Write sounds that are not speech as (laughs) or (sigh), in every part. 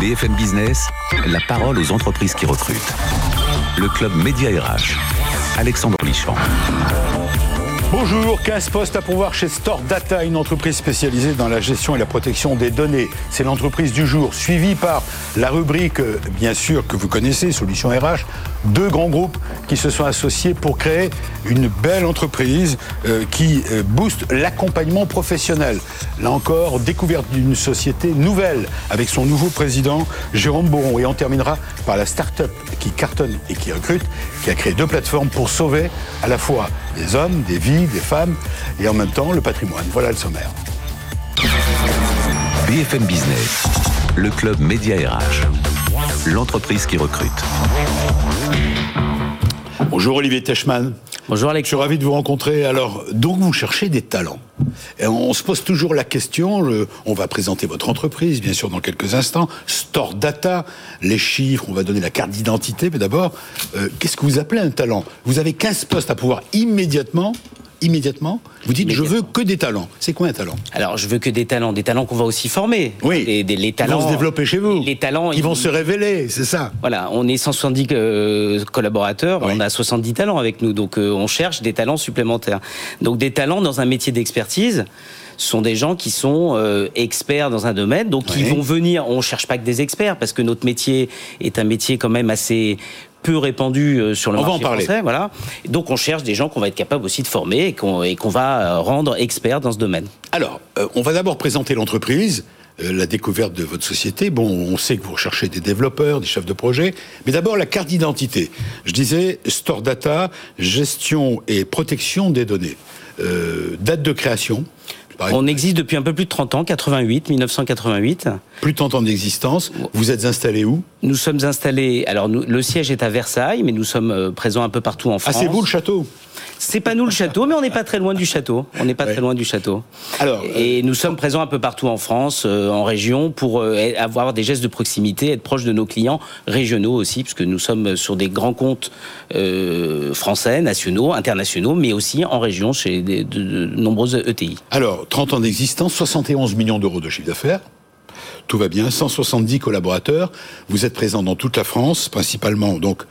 BFM Business, la parole aux entreprises qui recrutent. Le club Média RH. Alexandre Lichamp. Bonjour, 15 postes à pourvoir chez Store Data, une entreprise spécialisée dans la gestion et la protection des données. C'est l'entreprise du jour, suivie par la rubrique, euh, bien sûr, que vous connaissez, Solutions RH, deux grands groupes qui se sont associés pour créer une belle entreprise euh, qui euh, booste l'accompagnement professionnel. Là encore, découverte d'une société nouvelle avec son nouveau président, Jérôme Boron. Et on terminera par la start-up qui cartonne et qui recrute, qui a créé deux plateformes pour sauver à la fois des hommes, des vies, des femmes et en même temps le patrimoine. Voilà le sommaire. BFM Business, le club Média RH, l'entreprise qui recrute. Bonjour Olivier Techman. Bonjour Alex. Je suis ravi de vous rencontrer. Alors, donc vous cherchez des talents. On se pose toujours la question, on va présenter votre entreprise, bien sûr, dans quelques instants. Store Data, les chiffres, on va donner la carte d'identité. Mais d'abord, euh, qu'est-ce que vous appelez un talent? Vous avez 15 postes à pouvoir immédiatement immédiatement, vous dites je veux que des talents. C'est quoi un talent? Alors je veux que des talents, des talents qu'on va aussi former. Oui. les talents vont se développer chez vous. Les talents qui vont se révéler, c'est ça. Voilà, on est 170 euh, collaborateurs, on a 70 talents avec nous, donc euh, on cherche des talents supplémentaires. Donc des talents dans un métier d'expertise sont des gens qui sont euh, experts dans un domaine, donc qui vont venir. On cherche pas que des experts parce que notre métier est un métier quand même assez peu répandu euh, sur le marché français. Voilà. Donc on cherche des gens qu'on va être capable aussi de former et qu'on va euh, rendre experts dans ce domaine. Alors, euh, on va d'abord présenter l'entreprise la découverte de votre société. Bon, on sait que vous recherchez des développeurs, des chefs de projet, mais d'abord la carte d'identité. Je disais Store Data, gestion et protection des données. date de création on existe depuis un peu plus de 30 ans, 88, 1988. Plus de 30 ans d'existence. Vous êtes installé où? Nous sommes installés. Alors, le siège est à Versailles, mais nous sommes euh, présents un peu partout en France. Ah, c'est vous le château? C'est pas nous le château, mais on n'est pas très loin du château. On n'est pas très loin du château. Alors, et nous sommes présents un peu partout en France, euh, en région, pour euh, avoir des gestes de proximité, être proche de nos clients régionaux aussi, puisque nous sommes sur des grands comptes euh, français, nationaux, internationaux, mais aussi en région chez de, de nombreuses ETI. Alors, 30 ans d'existence, 71 millions d'euros de chiffre d'affaires tout va bien, 170 collaborateurs. Vous êtes présents dans toute la France, principalement donc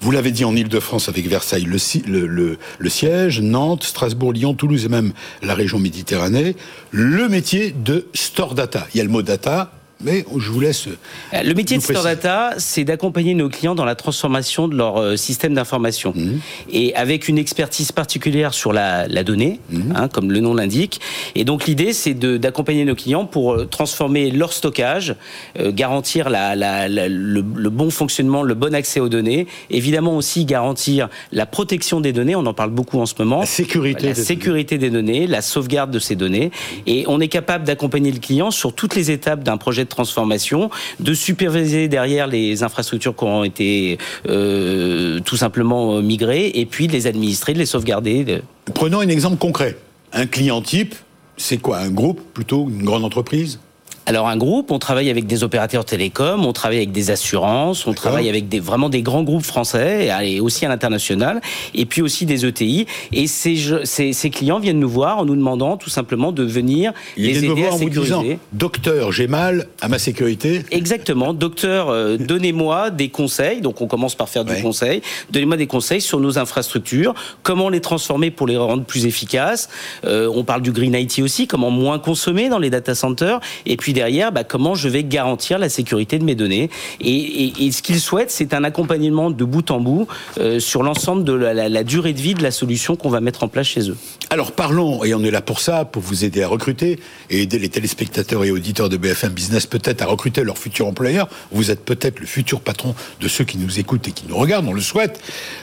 vous l'avez dit en Ile-de-France avec Versailles, le, siège, Nantes, Strasbourg, Lyon, Toulouse et même la région Méditerranée, le métier de store data. Il y a le mot data, mais je vous laisse. Euh, le métier de Store Data, c'est d'accompagner nos clients dans la transformation de leur euh, système d'information. Mhm. Et avec une expertise particulière sur la, donnée, mhm. hein, comme le nom l'indique. Et donc l'idée, c'est d'accompagner nos clients pour euh, transformer leur stockage, garantir la, le, bon fonctionnement, le bon accès aux données. Évidemment aussi garantir la protection des données. On en parle beaucoup en ce moment. La sécurité. La des sécurité données. des données, la sauvegarde de ces données. Et on est capable d'accompagner le client sur toutes les étapes d'un projet de transformation, de superviser derrière les infrastructures qui ont été euh, tout simplement euh, migrées, et puis de les administrer, de les sauvegarder. Prenons un exemple concret. Un client type, c'est quoi? Un groupe plutôt Une grande entreprise? Alors un groupe, on travaille avec des opérateurs télécoms, on travaille avec des assurances, on travaille avec des, vraiment des grands groupes français et aussi à l'international, et puis aussi des ETI. Et ces, ces, ces, clients viennent nous voir en nous demandant tout simplement de venir les aider à sécuriser. docteur, j'ai mal à ma sécurité. Exactement, docteur, euh, donnez-moi des conseils. Donc on commence par faire du conseil. Donnez-moi des conseils sur nos infrastructures, comment les transformer pour les rendre plus efficaces. Euh, on parle du green IT aussi, comment moins consommer dans les data centers, et puis derrière, bah, comment je vais garantir la sécurité de mes données. Et, ce qu'ils souhaitent, c'est un accompagnement de bout en bout euh, sur l'ensemble de la, durée de vie de la solution qu'on va mettre en place chez eux. Alors parlons, et on est là pour ça, pour vous aider à recruter et aider les téléspectateurs et auditeurs de BFM Business peut-être à recruter leur futur employeur. Vous êtes peut-être le futur patron de ceux qui nous écoutent et qui nous regardent, on le souhaite.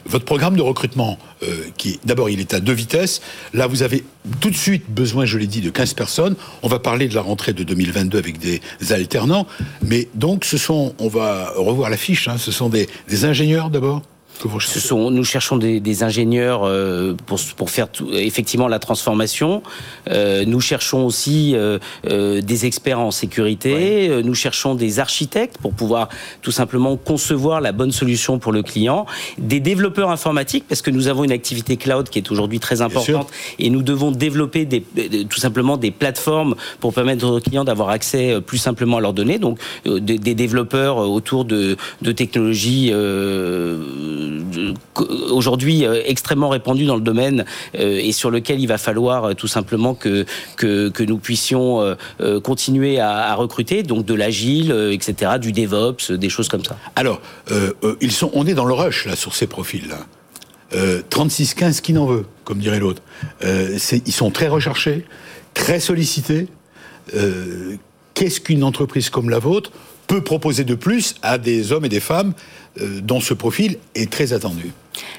Votre programme de recrutement, euh, qui d'abord il est à deux vitesses. Là, vous avez tout de suite besoin, je l'ai dit, de 15 personnes. On va parler de la rentrée de 2022 avec des alternants. Mais donc, ce sont, on va revoir la fiche, hein, ce sont des, ingénieurs d'abord? Ce sont, nous cherchons des, ingénieurs euh, pour, pour faire tout, effectivement la transformation. Euh, nous cherchons aussi euh, des experts en sécurité. Nous cherchons des architectes pour pouvoir tout simplement concevoir la bonne solution pour le client. Des développeurs informatiques parce que nous avons une activité cloud qui est aujourd'hui très importante et nous devons développer des, tout simplement des plateformes pour permettre aux clients d'avoir accès plus simplement à leurs données. Donc des, des développeurs autour de, de technologies aujourd'hui euh, extrêmement répandu dans le domaine euh, et sur lequel il va falloir euh, tout simplement que, que, nous puissions continuer à, recruter, donc de l'agile, etc., du DevOps, des choses comme ça. Alors, ils sont, on est dans le rush là sur ces profils-là. 36-15, qui n'en veut, comme dirait l'autre. ils sont très recherchés, très sollicités. Qu'est-ce qu'une entreprise comme la vôtre peut proposer de plus à des hommes et des femmes euh, dont ce profil est très attendu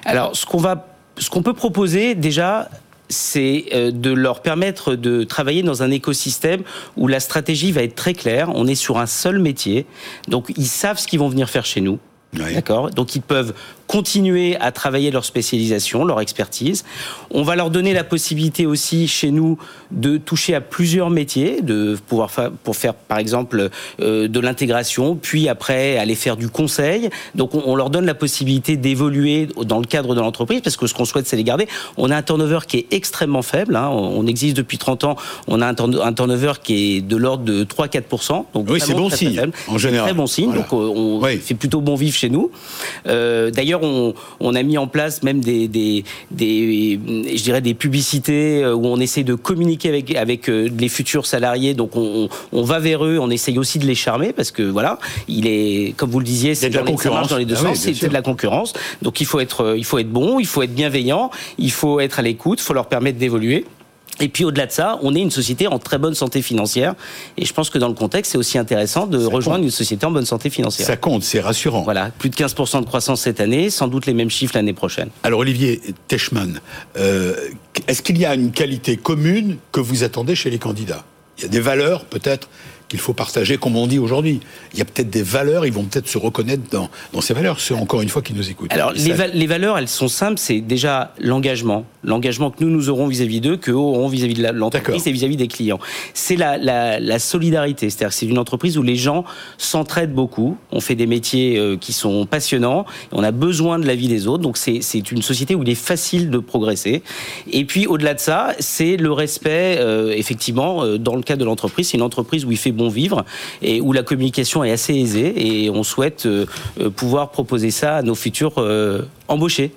Alors, ce qu'on va, ce qu'on peut proposer déjà, c'est euh, de leur permettre de travailler dans un écosystème où la stratégie va être très claire. On est sur un seul métier, donc ils savent ce qu'ils vont venir faire chez nous. D'accord? Donc ils peuvent continuer à travailler leur spécialisation, leur expertise. On va leur donner la possibilité aussi chez nous de toucher à plusieurs métiers, de pouvoir faire, pour faire par exemple euh, de l'intégration, puis après aller faire du conseil. Donc on, leur donne la possibilité d'évoluer dans le cadre de l'entreprise parce que ce qu'on souhaite c'est les garder. On a un turnover qui est extrêmement faible. Hein. On, existe depuis 30 ans. On a un, turnover qui est de l'ordre de 3-4%. Donc oui, c'est bon signe. En général. Très bon signe. Donc euh, on fait plutôt bon vivre chez nous. Euh, D'ailleurs on, a mis en place même des, des, je dirais des publicités euh, où on essaie de communiquer avec, avec euh, les futurs salariés. Donc on, va vers eux, on essaye aussi de les charmer parce que voilà, il est, comme vous le disiez, c'est de la concurrence dans les deux ah sens, c'est de la concurrence. Donc il faut être, euh, il faut être bon, il faut être bienveillant, il faut être à l'écoute, il faut leur permettre d'évoluer. Et puis au-delà de ça, on est une société en très bonne santé financière. Et je pense que dans le contexte, c'est aussi intéressant de rejoindre une société en bonne santé financière. Ça compte, c'est rassurant. Voilà, plus de 15% de croissance cette année, sans doute les mêmes chiffres l'année prochaine. Alors Olivier Teschmann, euh, est-ce qu'il y a une qualité commune que vous attendez chez les candidats? Il y a des valeurs peut-être qu'il faut partager, comme on dit aujourd'hui. Il y a peut-être des valeurs, ils vont peut-être se reconnaître dans, dans ces valeurs, C'est encore une fois qui nous écoutent. Alors, les, valeurs, elles sont simples, c'est déjà l'engagement. L'engagement que nous, nous aurons vis-à-vis d'eux, qu'eux auront vis-à-vis de l'entreprise et vis-à-vis des clients. C'est la, la, solidarité, c'est-à-dire c'est une entreprise où les gens s'entraident beaucoup, on fait des métiers euh, qui sont passionnants, on a besoin de la vie des autres, donc c'est une société où il est facile de progresser. Et puis, au-delà de ça, c'est le respect, euh, effectivement, euh, dans le cadre de l'entreprise, c'est une entreprise où il fait bon vivre et où la communication est assez aisée et on souhaite euh, euh, pouvoir proposer ça à nos futurs euh, embauchés.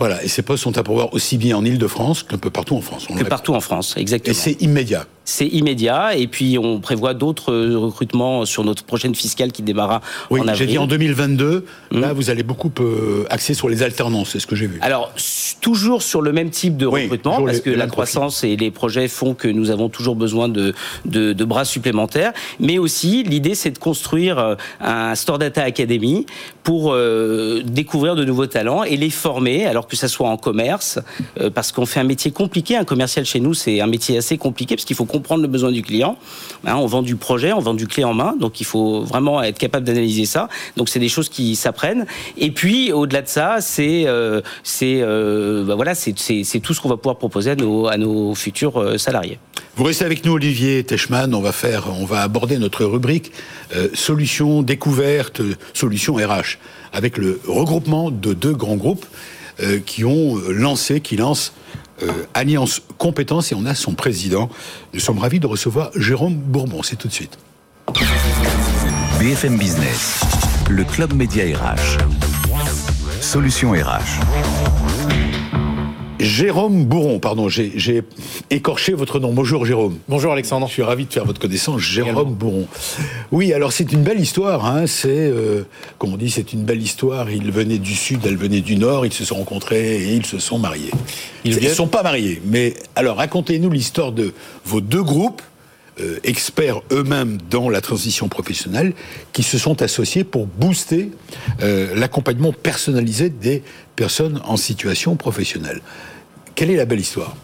Voilà, et ces postes sont à pourvoir aussi bien en Ile-de-France qu'un peu partout en France. que partout en France, exactement. Et c'est immédiat c'est immédiat. Et puis, on prévoit d'autres recrutements sur notre prochaine fiscale qui démarrera oui, en avril. J'ai dit en 2022. Là, hmm. vous allez beaucoup euh, axer sur les alternances, c'est ce que j'ai vu. Alors, toujours sur le même type de recrutement, parce que la croissance et les projets font que nous avons toujours besoin de, de, bras supplémentaires. Mais aussi, l'idée, c'est de construire euh, un Store Data Academy pour euh, découvrir de nouveaux talents et les former, alors que ça soit en commerce, parce qu'on fait un métier compliqué. Un commercial chez nous, c'est un métier assez compliqué, parce qu'il faut comprendre le besoin du client. Hein, on vend du projet, on vend du clé en main, donc il faut vraiment être capable d'analyser ça. Donc c'est des choses qui s'apprennent. Et puis au-delà de ça, c'est euh, c'est euh, bah voilà, tout ce qu'on va pouvoir proposer à nos, futurs euh, salariés. Vous restez avec nous, Olivier Teschmann. On va on va aborder notre rubrique solutions découvertes, solutions RH, avec le regroupement de deux grands groupes qui ont lancé, qui lancent euh, Alliance Compétences et on a son président. Nous sommes ravis de recevoir Jérôme Bourbon. C'est tout de suite. BFM Business, le club média RH. Solution RH. Jérôme Bourron, pardon, j'ai écorché votre nom. Bonjour Jérôme. Bonjour Alexandre. Je suis ravi de faire votre connaissance, Jérôme Bourron. Oui, alors c'est une belle histoire, hein. c'est, euh, comme on dit, c'est une belle histoire. Ils venaient du sud, elle venait du nord, ils se sont rencontrés et ils se sont mariés. Ils ne sont pas mariés, mais alors racontez-nous l'histoire de vos deux groupes, euh, experts eux-mêmes dans la transition professionnelle, qui se sont associés pour booster euh, l'accompagnement personnalisé des personnes en situation professionnelle. Quelle est la belle histoire?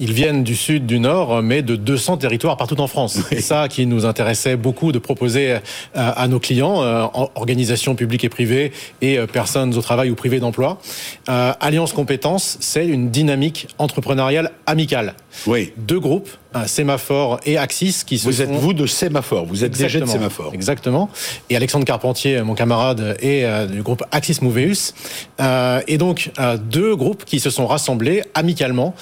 Ils viennent du sud, du nord, mais de 200 territoires partout en France. C'est ça qui nous intéressait beaucoup de proposer euh, à nos clients, euh, organisations publiques et privées et euh, personnes au travail ou privées d'emploi. Alliance Compétences, c'est une dynamique entrepreneuriale amicale. Oui. Deux groupes Sémaphore et Axis qui se Vous êtes vous de Sémaphore, vous êtes déjà de Sémaphore. Exactement. Et Alexandre Carpentier, mon camarade, est du groupe Axis Moveus. et donc, deux groupes qui se sont rassemblés amicalement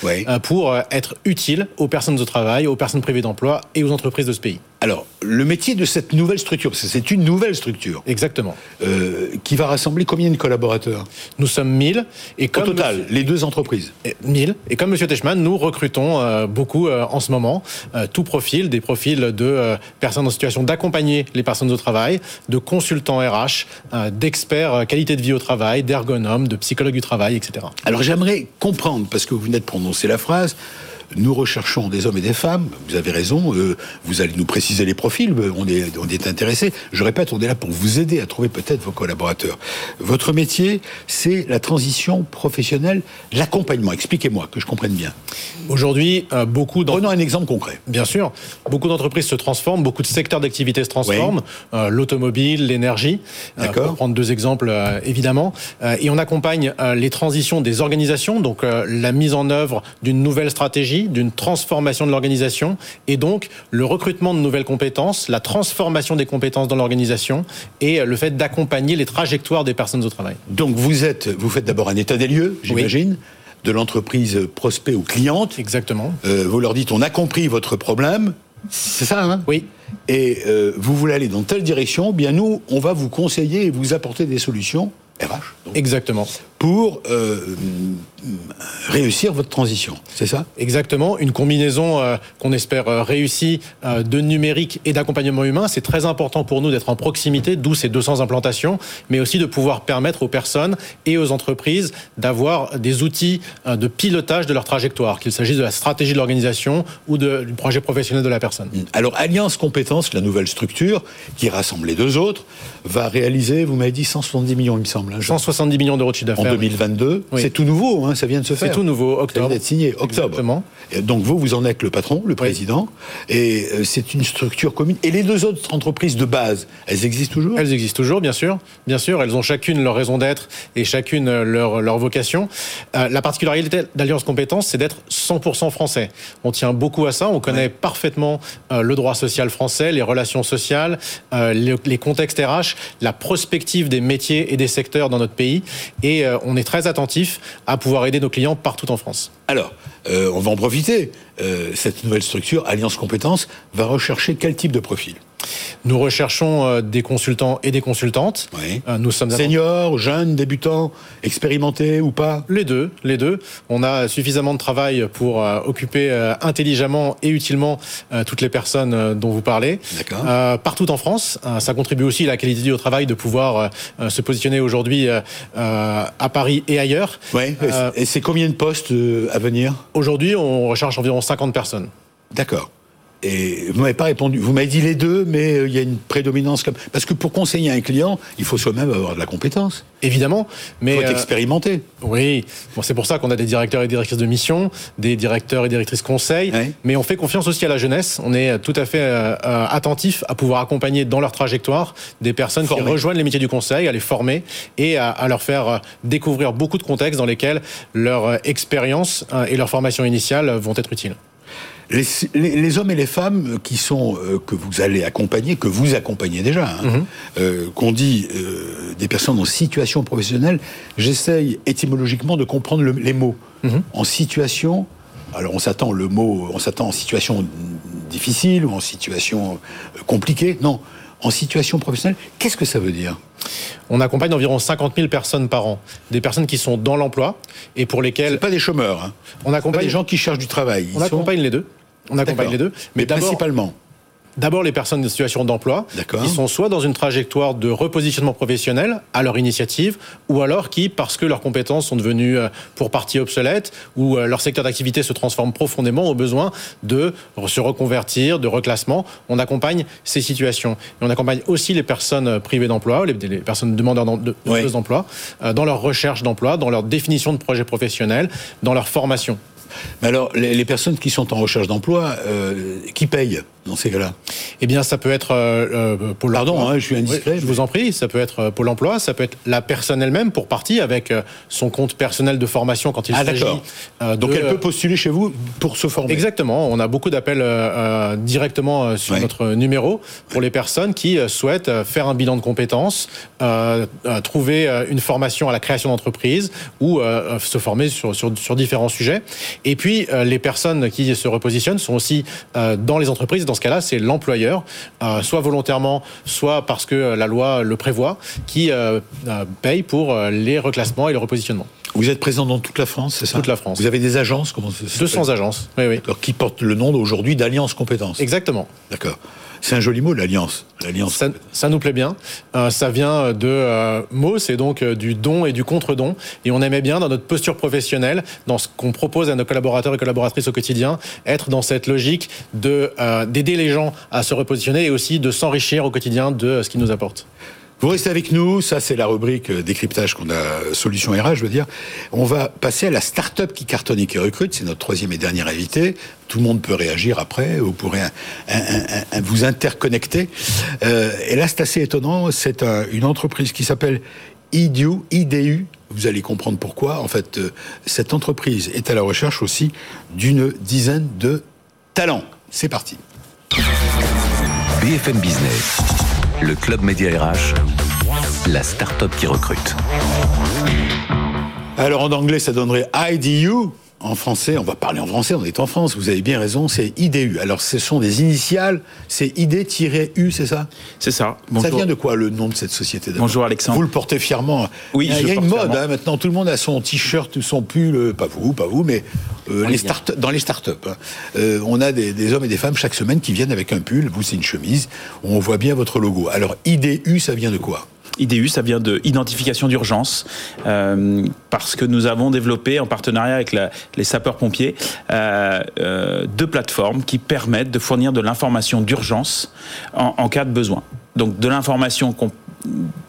pour être utiles aux personnes au travail, aux personnes privées d'emploi et aux entreprises de ce pays. Alors, le métier de cette nouvelle structure, parce que c'est une nouvelle structure. Exactement. Euh, qui va rassembler combien de collaborateurs? Nous sommes 1000. Et comme Au total, les deux entreprises 1000. Et comme M. Techman, nous recrutons euh, beaucoup euh, en ce moment, tout profil, des profils de personnes en situation d'accompagner les personnes au travail, de consultants RH, d'experts qualité de vie au travail, d'ergonomes, de psychologues du travail, etc. Alors j'aimerais comprendre, parce que vous venez de prononcer la phrase, nous recherchons des hommes et des femmes. Vous avez raison. Euh, vous allez nous préciser les profils. On est, on est intéressé. Je répète, on est là pour vous aider à trouver peut-être vos collaborateurs. Votre métier, c'est la transition professionnelle, l'accompagnement. Expliquez-moi que je comprenne bien. Aujourd'hui, euh, beaucoup Prenons un exemple concret. Bien sûr. Beaucoup d'entreprises se transforment, beaucoup de secteurs d'activité se transforment. Euh, l'automobile, l'énergie. D'accord. pour prendre deux exemples, évidemment. et on accompagne les transitions des organisations, donc la mise en œuvre d'une nouvelle stratégie d'une transformation de l'organisation et donc le recrutement de nouvelles compétences, la transformation des compétences dans l'organisation et le fait d'accompagner les trajectoires des personnes au travail. Donc vous êtes, vous faites d'abord un état des lieux, j'imagine. de l'entreprise prospect ou cliente. Exactement. Euh, vous leur dites, on a compris votre problème. C'est ça, hein? Oui. Et euh, vous voulez aller dans telle direction, eh bien nous, on va vous conseiller et vous apporter des solutions RH. Exactement. Pour euh, réussir votre transition, c'est ça? Exactement. Une combinaison euh, qu'on espère euh, réussie de numérique et d'accompagnement humain. C'est très important pour nous d'être en proximité, d'où ces 200 implantations, mais aussi de pouvoir permettre aux personnes et aux entreprises d'avoir des outils de pilotage de leur trajectoire, qu'il s'agisse de la stratégie de l'organisation ou de, du projet professionnel de la personne. Alors, Alliance Compétences, la nouvelle structure qui rassemble les deux autres, va réaliser, vous m'avez dit, 170 millions, il me semble. 170 millions d'euros de chiffre d'affaires. En 2022. C'est tout nouveau, hein, ça vient de se faire. C'est tout nouveau, octobre. Ça vient d'être signé, octobre. Exactement. donc vous, vous en êtes le patron, le président, et euh, c'est une structure commune. Et les deux autres entreprises de base, elles existent toujours? Elles existent toujours, bien sûr. Bien sûr, elles ont chacune leur raison d'être et chacune leur, leur vocation. Euh, la particularité d'Alliance Compétences, c'est d'être 100% français. On tient beaucoup à ça, on connaît parfaitement euh, le droit social français, les relations sociales, les, les contextes RH, la prospective des métiers et des secteurs dans notre pays et euh, on est très attentif à pouvoir aider nos clients partout en France. Alors, euh, on va en profiter. Euh, cette nouvelle structure, Alliance Compétences, va rechercher quel type de profil? Nous recherchons euh, des consultants et des consultantes. Euh, nous sommes seniors, jeunes, débutants, expérimentés ou pas Les deux, les deux. On a suffisamment de travail pour euh, occuper intelligemment et utilement toutes les personnes dont vous parlez. partout en France, ça contribue aussi à la qualité du travail de pouvoir se positionner aujourd'hui à Paris et ailleurs. Ouais. et c'est combien de postes à venir? Aujourd'hui, on recherche environ 50 personnes. D'accord. Et vous m'avez pas répondu. Vous m'avez dit les deux, mais euh, il y a une prédominance comme parce que pour conseiller un client, il faut soi-même avoir de la compétence. Évidemment, mais il faut être euh, expérimenté. oui, bon, c'est pour ça qu'on a des directeurs et directrices de mission, des directeurs et directrices conseil. Mais on fait confiance aussi à la jeunesse. On est tout à fait euh, attentif à pouvoir accompagner dans leur trajectoire des personnes qui rejoignent les métiers du conseil, à les former et à, à leur faire découvrir beaucoup de contextes dans lesquels leur expérience et leur formation initiale vont être utiles. Les, hommes et les femmes qui sont euh, que vous allez accompagner, que vous accompagnez déjà, hein, mhm. euh, qu'on dit euh, des personnes en situation professionnelle, j'essaye étymologiquement de comprendre les mots. Mhm. En situation, alors on s'attend le mot, on s'attend en situation difficile ou en situation compliquée. Non, en situation professionnelle, qu'est-ce que ça veut dire? On accompagne environ 50 000 personnes par an, des personnes qui sont dans l'emploi et pour lesquelles. pas des chômeurs. Hein. On accompagne pas des gens qui cherchent du travail. on accompagne les deux. On accompagne les deux. Mais, principalement. D'abord les personnes en situation d'emploi, qui sont soit dans une trajectoire de repositionnement professionnel à leur initiative, ou alors qui, parce que leurs compétences sont devenues euh, pour partie obsolètes, ou euh, leur secteur d'activité se transforme profondément, ont besoin de se reconvertir, de reclassement. On accompagne ces situations. Et on accompagne aussi les personnes euh, privées d'emploi, les, personnes demandeurs d'emploi, dans leur recherche d'emploi, dans leur définition de projet professionnel, dans leur formation. Mais alors, les, les personnes qui sont en recherche d'emploi, euh, qui payent? Dans ces cas-là Eh bien, ça peut être euh, Pôle Pardon, emploi. hein, je suis indiscret, Oui, je mais- vous en prie, ça peut être Pôle emploi, ça peut être la personne elle-même pour partie avec euh, son compte personnel de formation quand il Ah, s'agit. euh, Donc de- elle peut postuler chez vous pour se former. Exactement, on a beaucoup d'appels euh, directement sur Ouais. notre numéro pour les personnes qui souhaitent faire un bilan de compétences, trouver une formation à la création d'entreprise ou se former sur, sur, sur différents sujets. Et puis les personnes qui se repositionnent sont aussi dans les entreprises. Dans ce cas-là, c'est l'employeur, euh, soit volontairement, soit parce que euh, la loi le prévoit, qui euh, paye pour les reclassements et le repositionnement. Vous êtes présent dans toute la France, c'est ça? Toute la France. Vous avez des agences comment ça s'appelle 200 agences. Oui, oui. Qui portent le nom aujourd'hui d'Alliance Compétences. Exactement. D'accord. C'est un joli mot, l'Alliance. L'Alliance. Ça, nous plaît bien. Euh, ça vient de euh, mots, c'est donc euh, du don et du contre-don. Et on aimait bien dans notre posture professionnelle, dans ce qu'on propose à nos collaborateurs et collaboratrices au quotidien, être dans cette logique de euh, d'aider les gens à se repositionner et aussi de s'enrichir au quotidien de euh, ce qu'ils nous apportent. Vous restez avec nous, ça c'est la rubrique euh, décryptage qu'on a, solution RH, je veux dire. On va passer à la start-up qui cartonne et qui recrute, c'est notre troisième et dernier invité. Tout le monde peut réagir après, vous pourrez vous interconnecter. Euh, et là c'est assez étonnant, c'est un- une entreprise qui s'appelle IDU, IDU, vous allez comprendre pourquoi. En fait, euh, cette entreprise est à la recherche aussi d'une dizaine de talents. C'est parti. BFM Business, le club média RH, la start-up qui recrute. Alors en anglais, ça donnerait IDU. En français, on va parler en français, on est en France, vous avez bien raison, c'est IDU. Alors ce sont des initiales, c'est ID-U, c'est ça? C'est ça. Ça vient de quoi le nom de cette société Bonjour, Alexandre. Vous le portez fièrement. Oui, il y a, je il y a le une mode hein, maintenant, tout le monde a son t-shirt ou son pull, euh, pas vous, pas vous, mais euh, les start dans les startups. hein. Euh, on a des, des hommes et des femmes chaque semaine qui viennent avec un pull, vous c'est une chemise, on voit bien votre logo. Alors IDU, ça vient de quoi? IDU, ça vient de identification d'urgence, euh, parce que nous avons développé en partenariat avec les sapeurs-pompiers euh, euh, deux plateformes qui permettent de fournir de l'information d'urgence en, en cas de besoin. Donc de l'information qu'on-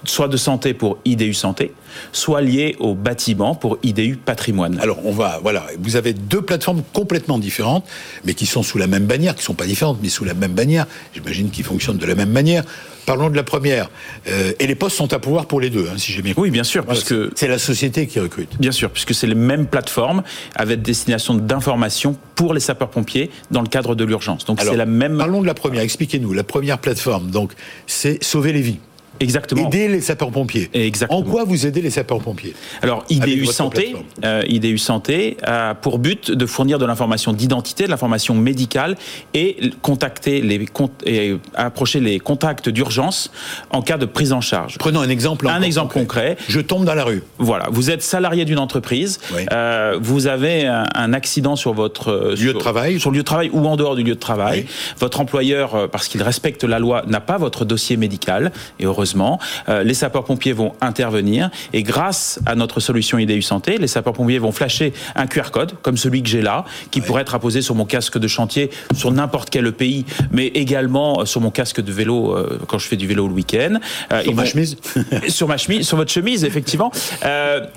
soit de santé pour IDU santé, soit liée au bâtiment pour IDU patrimoine. Alors, on va, voilà, vous avez deux plateformes complètement différentes, mais qui sont sous la même bannière, qui sont pas différentes, mais sous la même bannière. J'imagine qu'ils fonctionnent de la même manière. Parlons de la première. Euh, et les postes sont à pouvoir pour les deux, hein, si j'ai bien compris. Oui, bien sûr, Voilà, puisque c'est- c'est la société qui recrute. Bien sûr, puisque c'est les mêmes plateformes avec destination d'information pour les sapeurs-pompiers dans le cadre de l'urgence. Donc c'est la même. Parlons de la première. Expliquez-nous. La première plateforme, donc, c'est sauver les vies. Exactement. Aider les sapeurs-pompiers. Exactement. En quoi vous aidez les sapeurs-pompiers Alors, IDU votre Santé, euh, IDU Santé a pour but de fournir de l'information d'identité, de l'information médicale et contacter les et approcher les contacts d'urgence en cas de prise en charge. Prenons un exemple. Un exemple concret. Je tombe dans la rue. Voilà, vous êtes salarié d'une entreprise, Oui. euh, vous avez un, un accident sur votre euh, Lieu sur- de travail. sur le lieu de travail ou en dehors du lieu de travail. Oui. Votre employeur, euh, parce qu'il respecte la loi, n'a pas votre dossier médical et heureusement, euh, les sapeurs-pompiers vont intervenir et grâce à notre solution IDU Santé, les sapeurs-pompiers vont flasher un QR code comme celui que j'ai là, qui pourrait être apposé sur mon casque de chantier sur n'importe quel pays, mais également euh, sur mon casque de vélo euh, quand je fais du vélo le week-end. Euh, Sur ma vont- chemise (laughs) sur ma chemise, sur votre chemise, effectivement.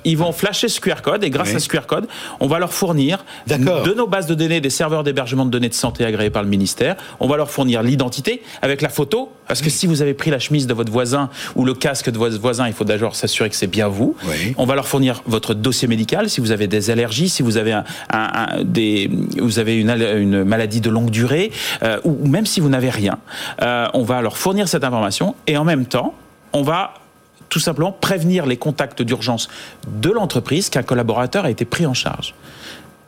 Ils vont flasher ce QR code et grâce à ce QR code, on va leur fournir de nos bases de données des serveurs d'hébergement de données de santé agréés par le ministère. On va leur fournir l'identité avec la photo, parce que si vous avez pris la chemise de votre voisin ou le casque de votre voisin, il faut d'abord s'assurer que c'est bien vous. Oui. On va leur fournir votre dossier médical si vous avez des allergies, si vous avez un, un- un- des, vous avez une, al- une maladie de longue durée, euh, ou même si vous n'avez rien. Euh, on va leur fournir cette information et en même temps, on va tout simplement prévenir les contacts d'urgence de l'entreprise qu'un collaborateur a été pris en charge.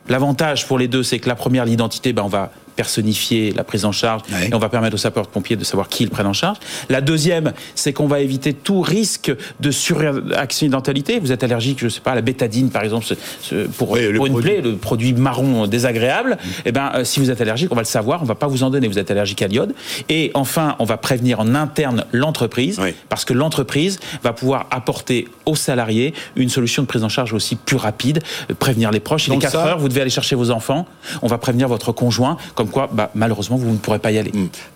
L'avantage pour les deux, c'est que la première, l'identité, ben, on va personnifier la prise en charge Ouais. et on va permettre aux sapeurs-pompiers de savoir qui ils prennent en charge. La deuxième, c'est qu'on va éviter tout risque de suraccidentalité. Vous êtes allergique, je sais pas, à la bétadine, par exemple, pour, Oui, le pour une produit. plaie, le produit marron désagréable. Eh ben, euh, si vous êtes allergique, on va le savoir, on va pas vous en donner. Vous êtes allergique à l'iode. Et enfin, on va prévenir en interne l'entreprise Oui. parce que l'entreprise va pouvoir apporter aux salariés une solution de prise en charge aussi plus rapide, euh, prévenir les proches. Il est Donc 4 ça- heures, vous devez aller chercher vos enfants. On va prévenir votre conjoint, comme quoi, bah, malheureusement, vous ne pourrez pas y aller.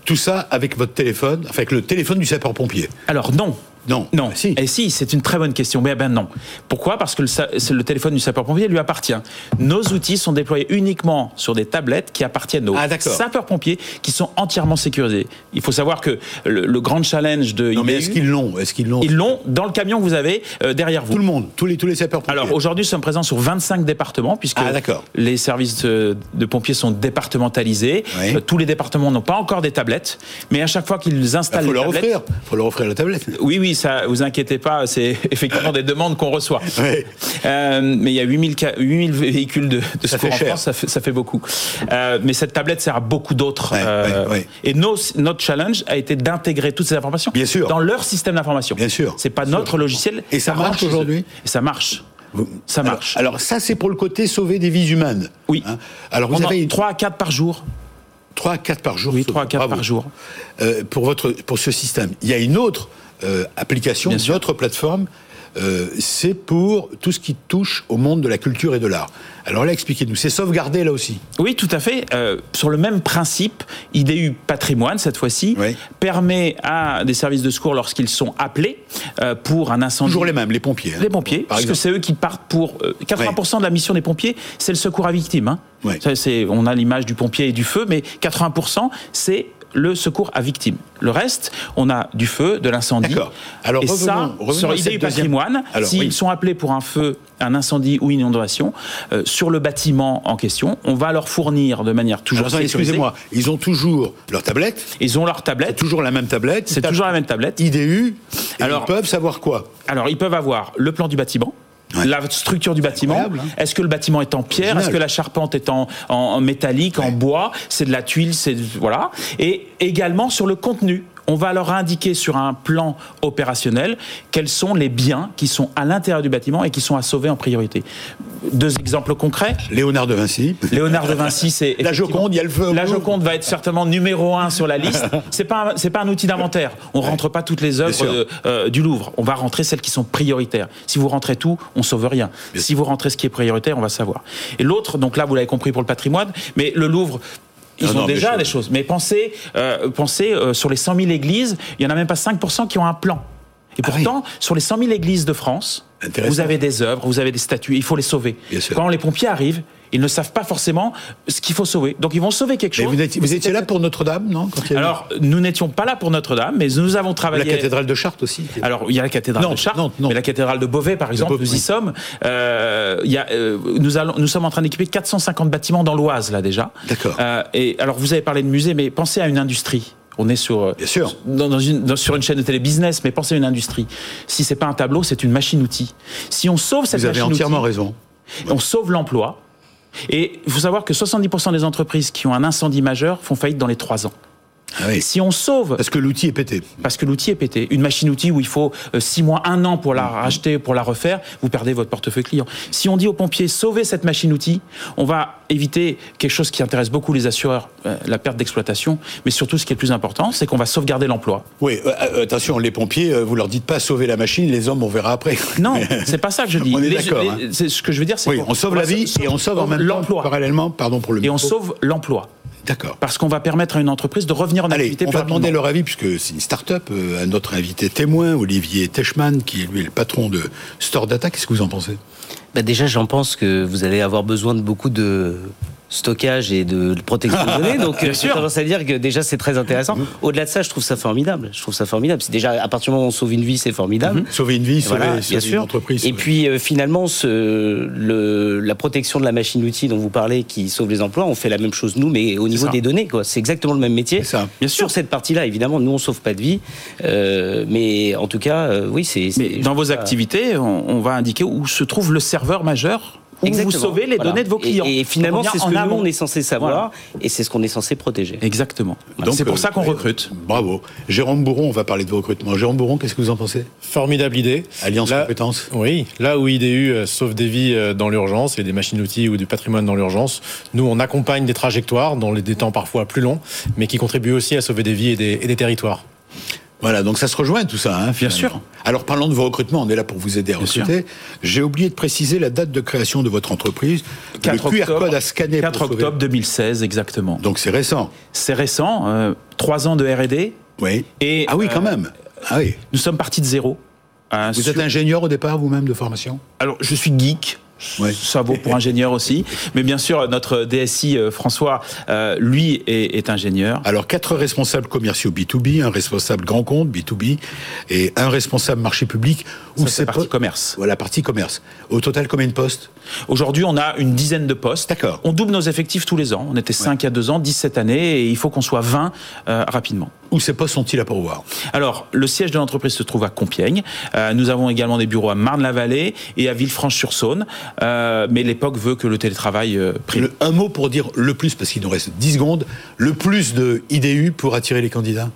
Tout ça avec votre téléphone, enfin, avec le téléphone du sapeur-pompier. Alors non, Non. Non. Ah, si. Et si, c'est une très bonne question. Mais ben non. Pourquoi? Parce que le, le téléphone du sapeur-pompier lui appartient. Nos outils sont déployés uniquement sur des tablettes qui appartiennent aux Ah, sapeurs-pompiers qui sont entièrement sécurisés. Il faut savoir que le, le grand challenge de Non, mais est-ce qu'ils l'ont? Est-ce qu'ils l'ont? ils l'ont dans le camion que vous avez euh, derrière vous. Tout le monde, tous les, tous les sapeurs-pompiers. Alors aujourd'hui, nous sommes présents sur 25 départements puisque Ah, les services de, de pompiers sont départementalisés. Oui. Euh, tous les départements n'ont pas encore des tablettes, mais à chaque fois qu'ils il installent faut les leur tablettes, offrir. faut leur offrir la tablette. oui, oui, ça, vous inquiétez pas, c'est (laughs) effectivement des demandes qu'on reçoit. Euh, mais il y a 8000, ca- 8000 véhicules de, de Ça secours en cher. France, ça fait, ça fait beaucoup. Euh, mais cette tablette sert à beaucoup d'autres. euh. Et nos- notre challenge a été d'intégrer toutes ces informations Bien sûr. dans leur système d'information. Bien sûr. C'est pas Bien notre sûr. logiciel. Et ça marche aujourd'hui Et ça marche. Ça marche. Alors, ça, c'est pour le côté sauver des vies humaines. Oui. Hein. alors vous On en- avez 3 à 4 par jour. 3 à 4 par jour. Oui, sauvé. 3 à 4 Bravo. par jour. Euh, pour, votre, pour ce système. Il y a une autre euh, application, sûr. autre plateforme. euh, c'est pour tout ce qui touche au monde de la culture et de l'art. Alors là, expliquez-nous. C'est sauvegardé là aussi. Oui, tout à fait. Euh, sur le même principe, IDU Patrimoine, cette fois-ci, Oui. permet à des services de secours, lorsqu'ils sont appelés euh, pour un incendie. Toujours les mêmes, les pompiers. hein. Les pompiers, Par parce que c'est eux qui partent pour euh, 80% de la mission des pompiers, c'est le secours à victimes. hein. Ça, c'est- on a l'image du pompier et du feu, mais 80% c'est le secours à victimes. Le reste, on a du feu, de l'incendie. D'accord. Alors, et revenons- ça, revenons sur IDU deuxième- Patrimoine, s'ils oui. sont appelés pour un feu, un incendie ou une inondation, euh, sur le bâtiment en question, on va leur fournir de manière toujours Alors, sécurisée. excusez-moi, ils ont toujours leur tablette, Ils ont leur c'est tablette. toujours la même tablette. C'est toujours la même tablette. IDU, et Alors- ils peuvent savoir quoi? Alors, ils peuvent avoir le plan du bâtiment. Ouais. La structure du bâtiment. hein. Est-ce que le bâtiment est en pierre? Est-ce que la charpente est en, en- en métallique, en bois? C'est de la tuile, c'est voilà. Et également sur le contenu. On va leur indiquer sur un plan opérationnel quels sont les biens qui sont à l'intérieur du bâtiment et qui sont à sauver en priorité. Deux exemples concrets. Léonard de Vinci. Léonard de Vinci, c'est (laughs) La Joconde, il y a le feu. la. Joconde va être certainement numéro un sur la liste. (laughs) C'est pas c'est pas un outil d'inventaire. On rentre pas toutes les œuvres de- euh, du Louvre. On va rentrer celles qui sont prioritaires. Si vous rentrez tout, on sauve rien. si vous rentrez ce qui est prioritaire, on va savoir. Et l'autre, donc là, vous l'avez compris pour le patrimoine, mais le Louvre. Ils Non, ont non, déjà des choses. Mais pensez, euh, pensez euh, sur les 100 000 églises, il y en a même pas 5% qui ont un plan. Et Ah oui. pourtant, sur les 100 000 églises de France, vous avez des œuvres, vous avez des statues, il faut les sauver. Quand les pompiers arrivent, ils ne savent pas forcément ce qu'il faut sauver. Donc ils vont sauver quelque Mais chose. vous étiez, vous étiez là pour Notre-Dame, non quand il y a eu- Alors, nous n'étions pas là pour Notre-Dame, mais nous avons La travaillé. cathédrale de Chartres aussi. Alors, il y a la cathédrale Non, de Chartres, non, non. mais la cathédrale de Beauvais, par exemple, Beauvais, nous y sommes. Euh, il y a, euh, nous, allons, nous sommes en train d'équiper 450 bâtiments dans l'Oise, là, déjà. D'accord. Euh, et alors, vous avez parlé de musée, mais pensez à une industrie. On est sur, euh, Bien sûr. dans, dans une, dans- sur une chaîne de télé business, mais pensez à une industrie. Si c'est pas un tableau, c'est une machine-outil. Si on sauve cette Vous avez machine-outil, entièrement raison. on sauve l'emploi. Et il faut savoir que 70% des entreprises qui ont un incendie majeur font faillite dans les 3 ans. Ah oui. Si on sauve Parce que l'outil est pété. parce que l'outil est pété. Une machine-outil où il faut 6 mois, 1 an pour la racheter, pour la refaire, vous perdez votre portefeuille client. Si on dit aux pompiers, sauvez cette machine-outil, on va éviter quelque chose qui intéresse beaucoup les assureurs, euh, la perte d'exploitation, mais surtout ce qui est le plus important, c'est qu'on va sauvegarder l'emploi. Oui, euh, euh, attention, les pompiers, euh, vous leur dites pas sauver la machine, les hommes, on verra après. Non, (laughs) c'est pas ça que je dis. On est d'accord, hein. ce que je veux dire, c'est Oui, qu'on- on sauve la vie et on sauve en même temps, l'emploi. parallèlement, pardon pour le Et on sauve l'emploi. D'accord. Parce qu'on va permettre à une entreprise de revenir en Allez, activité on plus va demander leur avis, puisque c'est une start-up. euh, à notre invité témoin, Olivier Techman, qui est lui le patron de Store Data. Qu'est-ce que vous en pensez? Bah déjà, j'en pense que vous allez avoir besoin de beaucoup de stockage et de protection de données. Donc, (laughs) euh, j'ai tendance à dire que déjà, c'est très intéressant. Au-delà de ça, je trouve ça formidable. Je trouve ça formidable. C'est déjà, à partir du moment où on sauve une vie, c'est formidable. Sauver une vie, sauver, Voilà, sauver bien une sûr. entreprise. Et puis euh, finalement, ce, le, la protection de la machine-outil dont vous parlez, qui sauve les emplois, on fait la même chose nous, mais au niveau des données, quoi. C'est exactement le même métier. C'est ça. Bien sûr. Sur cette partie-là, évidemment, nous on sauve pas de vie, euh, mais en tout cas, euh, oui, c'est. c'est- Mais je dans vos activités, on, on va indiquer où se trouve le serveur majeur où vous sauvez les Voilà. données de vos clients. Et, finalement, c'est ce en que nous, amont. on est censé savoir, Voilà. et c'est ce qu'on est censé protéger. Exactement. Donc, C'est pour euh, ça qu'on euh, recrute. Bravo. Jérôme Bourron, on va parler de vos recrutements. Jérôme Bourron, qu'est-ce que vous en pensez? Formidable idée. Alliance Là- compétences. Oui, là où IDU euh, sauve des vies dans l'urgence et des machines-outils ou du patrimoine dans l'urgence, nous on accompagne des trajectoires dans des temps parfois plus longs, mais qui contribuent aussi à sauver des vies et des, et des territoires. Voilà, donc ça se rejoint tout ça. Hein, finalement. sûr. Alors parlons de vos recrutements, on est là pour vous aider à Bien recruter. J'ai oublié de préciser la date de création de votre entreprise. 4 le QR octobre, code à scanner. 4 pour sauver. octobre 2016, exactement. Donc c'est récent. C'est récent, euh, trois ans de R&D. Oui. Et, ah oui, quand euh, même. Ah oui. Nous sommes partis de zéro. Euh, vous êtes ingénieur au départ vous-même de formation? Alors, je suis geek. Ouais. Ça vaut pour ingénieur aussi. Mais bien sûr, notre DSI euh, François, euh, lui, est, est, ingénieur. Alors, quatre responsables commerciaux B2B, un responsable grand compte B2B et un responsable marché public. Où c'est partie commerce. Voilà, partie commerce. Au total, combien de postes? Aujourd'hui, on a une dizaine de postes. D'accord. On double nos effectifs tous les ans. On était 5 ouais. il y a 2 ans, 10 cette année, et il faut qu'on soit 20 euh, rapidement. Où ces postes sont-ils à pourvoir Alors, le siège de l'entreprise se trouve à Compiègne. Euh, nous avons également des bureaux à Marne-la-Vallée et à Villefranche-sur-Saône. Euh, mais l'époque veut que le télétravail euh, prime. un mot pour dire le plus, parce qu'il nous reste 10 secondes, le plus de IDU pour attirer les candidats?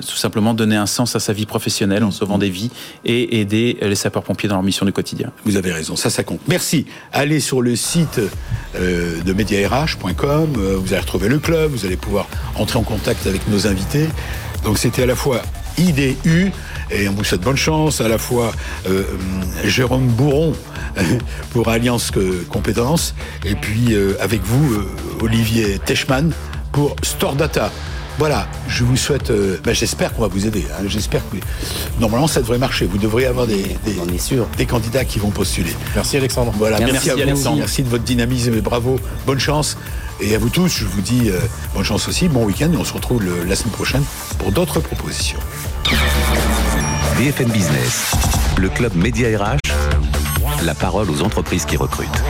Tout simplement donner un sens à sa vie professionnelle en sauvant des vies et aider les sapeurs-pompiers dans leur mission du quotidien. Vous avez raison, ça, ça compte. Merci. Allez sur le site euh, de mediarh.com, euh, vous allez retrouver le club, vous allez pouvoir entrer en contact avec nos invités. Donc c'était à la fois IDU, et on vous souhaite bonne chance, à la fois euh, Jérôme Bourron (laughs) pour Alliance Compétences, et puis euh, avec vous, euh, Olivier Techman pour Store Data. Voilà, je vous souhaite. Euh, ben J'espère qu'on va vous aider. Hein, J'espère que normalement ça devrait marcher. Vous devriez avoir des, des, On est sûr. des candidats qui vont postuler. Merci Alexandre. Voilà, merci, Merci, à vous. Alexandre. Merci de votre dynamisme et bravo. Bonne chance. Et à vous tous, je vous dis euh, bonne chance aussi, bon week-end et on se retrouve le- la semaine prochaine pour d'autres propositions. BFM Business, le club Média RH, la parole aux entreprises qui recrutent.